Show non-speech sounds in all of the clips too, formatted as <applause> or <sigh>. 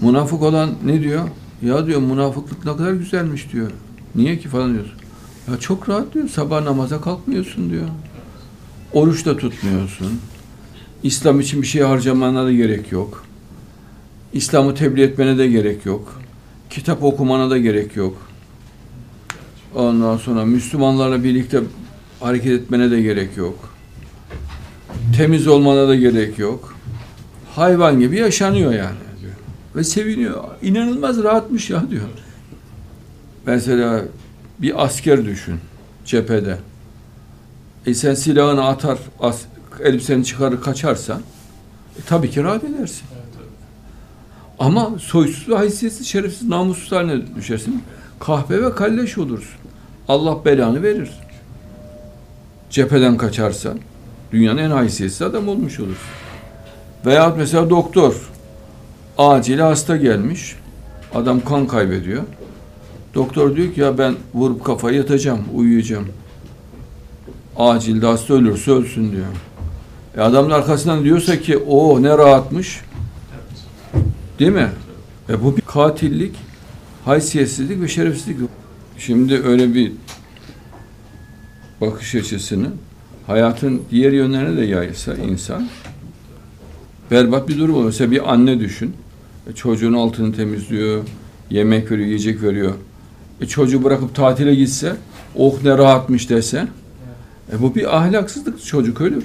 Münafık olan ne diyor? Ya diyor münafıklık ne kadar güzelmiş diyor. Niye ki falan diyorsun. Ya çok rahat diyor. Sabah namaza kalkmıyorsun diyor. Oruç da tutmuyorsun. İslam için bir şey harcamana da gerek yok. İslam'ı tebliğ etmene de gerek yok. Kitap okumana da gerek yok. Ondan sonra Müslümanlarla birlikte hareket etmene de gerek yok. Temiz olmana da gerek yok. Hayvan gibi yaşanıyor yani. Ve seviniyor. İnanılmaz rahatmış ya diyor. Mesela bir asker düşün cephede. E sen silahını atar, as, elbiseni çıkarır kaçarsan e, tabii ki rahat edersin. Ama soysuz haysiyetsiz, şerefsiz, namussuz haline düşersin. Kahpe ve kalleş olursun. Allah belanı verir. Cepheden kaçarsan dünyanın en haysiyetsiz adam olmuş olursun. Veyahut mesela doktor acile hasta gelmiş. Adam kan kaybediyor. Doktor diyor ki ya ben vurup kafayı yatacağım, uyuyacağım. Acilde hasta ölürse ölsün diyor. E adamın arkasından diyorsa ki o ne rahatmış. Değil mi? E bu bir katillik, haysiyetsizlik ve şerefsizlik. Şimdi öyle bir bakış açısını hayatın diğer yönlerine de yayılsa insan berbat bir durum olur. Mesela bir anne düşün. E, çocuğun altını temizliyor, yemek veriyor, yiyecek veriyor. E, çocuğu bırakıp tatile gitse, oh ne rahatmış dese, e, bu bir ahlaksızlık. Çocuk ölür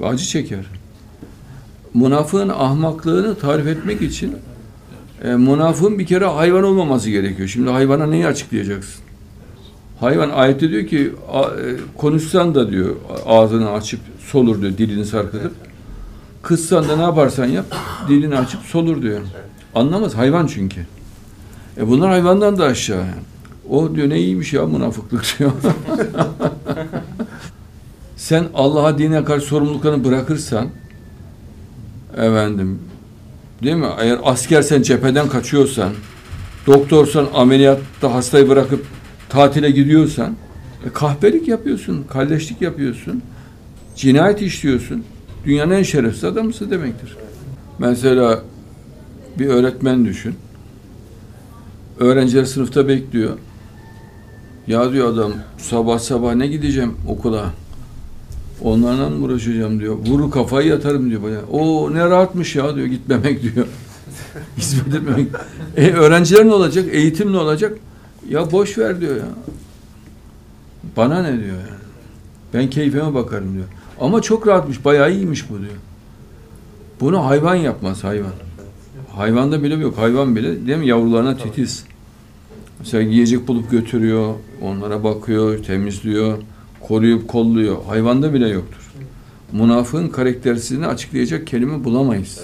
ve acı çeker. Münafığın ahmaklığını tarif etmek için e, münafığın bir kere hayvan olmaması gerekiyor. Şimdi hayvana neyi açıklayacaksın? Hayvan ayette diyor ki e, konuşsan da diyor ağzını açıp solur diyor dilini sarkıtıp. Kızsan da ne yaparsan yap dilini açıp solur diyor. Anlamaz hayvan çünkü. E bunlar hayvandan da aşağı yani. O diyor ne iyiymiş ya münafıklık <laughs> diyor. Sen Allah'a dine karşı sorumluluklarını bırakırsan efendim değil mi? Eğer askersen cepheden kaçıyorsan doktorsan ameliyatta hastayı bırakıp tatile gidiyorsan e, kahpelik yapıyorsun, kalleşlik yapıyorsun, cinayet işliyorsun. Dünyanın en şerefsiz adamısın demektir. Mesela bir öğretmen düşün. Öğrenciler sınıfta bekliyor. Ya diyor adam sabah sabah ne gideceğim okula? Onlarla mı uğraşacağım diyor. Vurur kafayı yatarım diyor. Bana. O ne rahatmış ya diyor gitmemek diyor. <laughs> Hizmet etmemek. E, öğrenciler ne olacak? Eğitim ne olacak? Ya boş ver diyor ya. Bana ne diyor yani. Ben keyfime bakarım diyor. Ama çok rahatmış, bayağı iyiymiş bu diyor. Bunu hayvan yapmaz hayvan. Hayvanda bile yok. Hayvan bile değil mi yavrularına titiz. Mesela yiyecek bulup götürüyor, onlara bakıyor, temizliyor, koruyup kolluyor. Hayvanda bile yoktur. Münafığın karakterisini açıklayacak kelime bulamayız.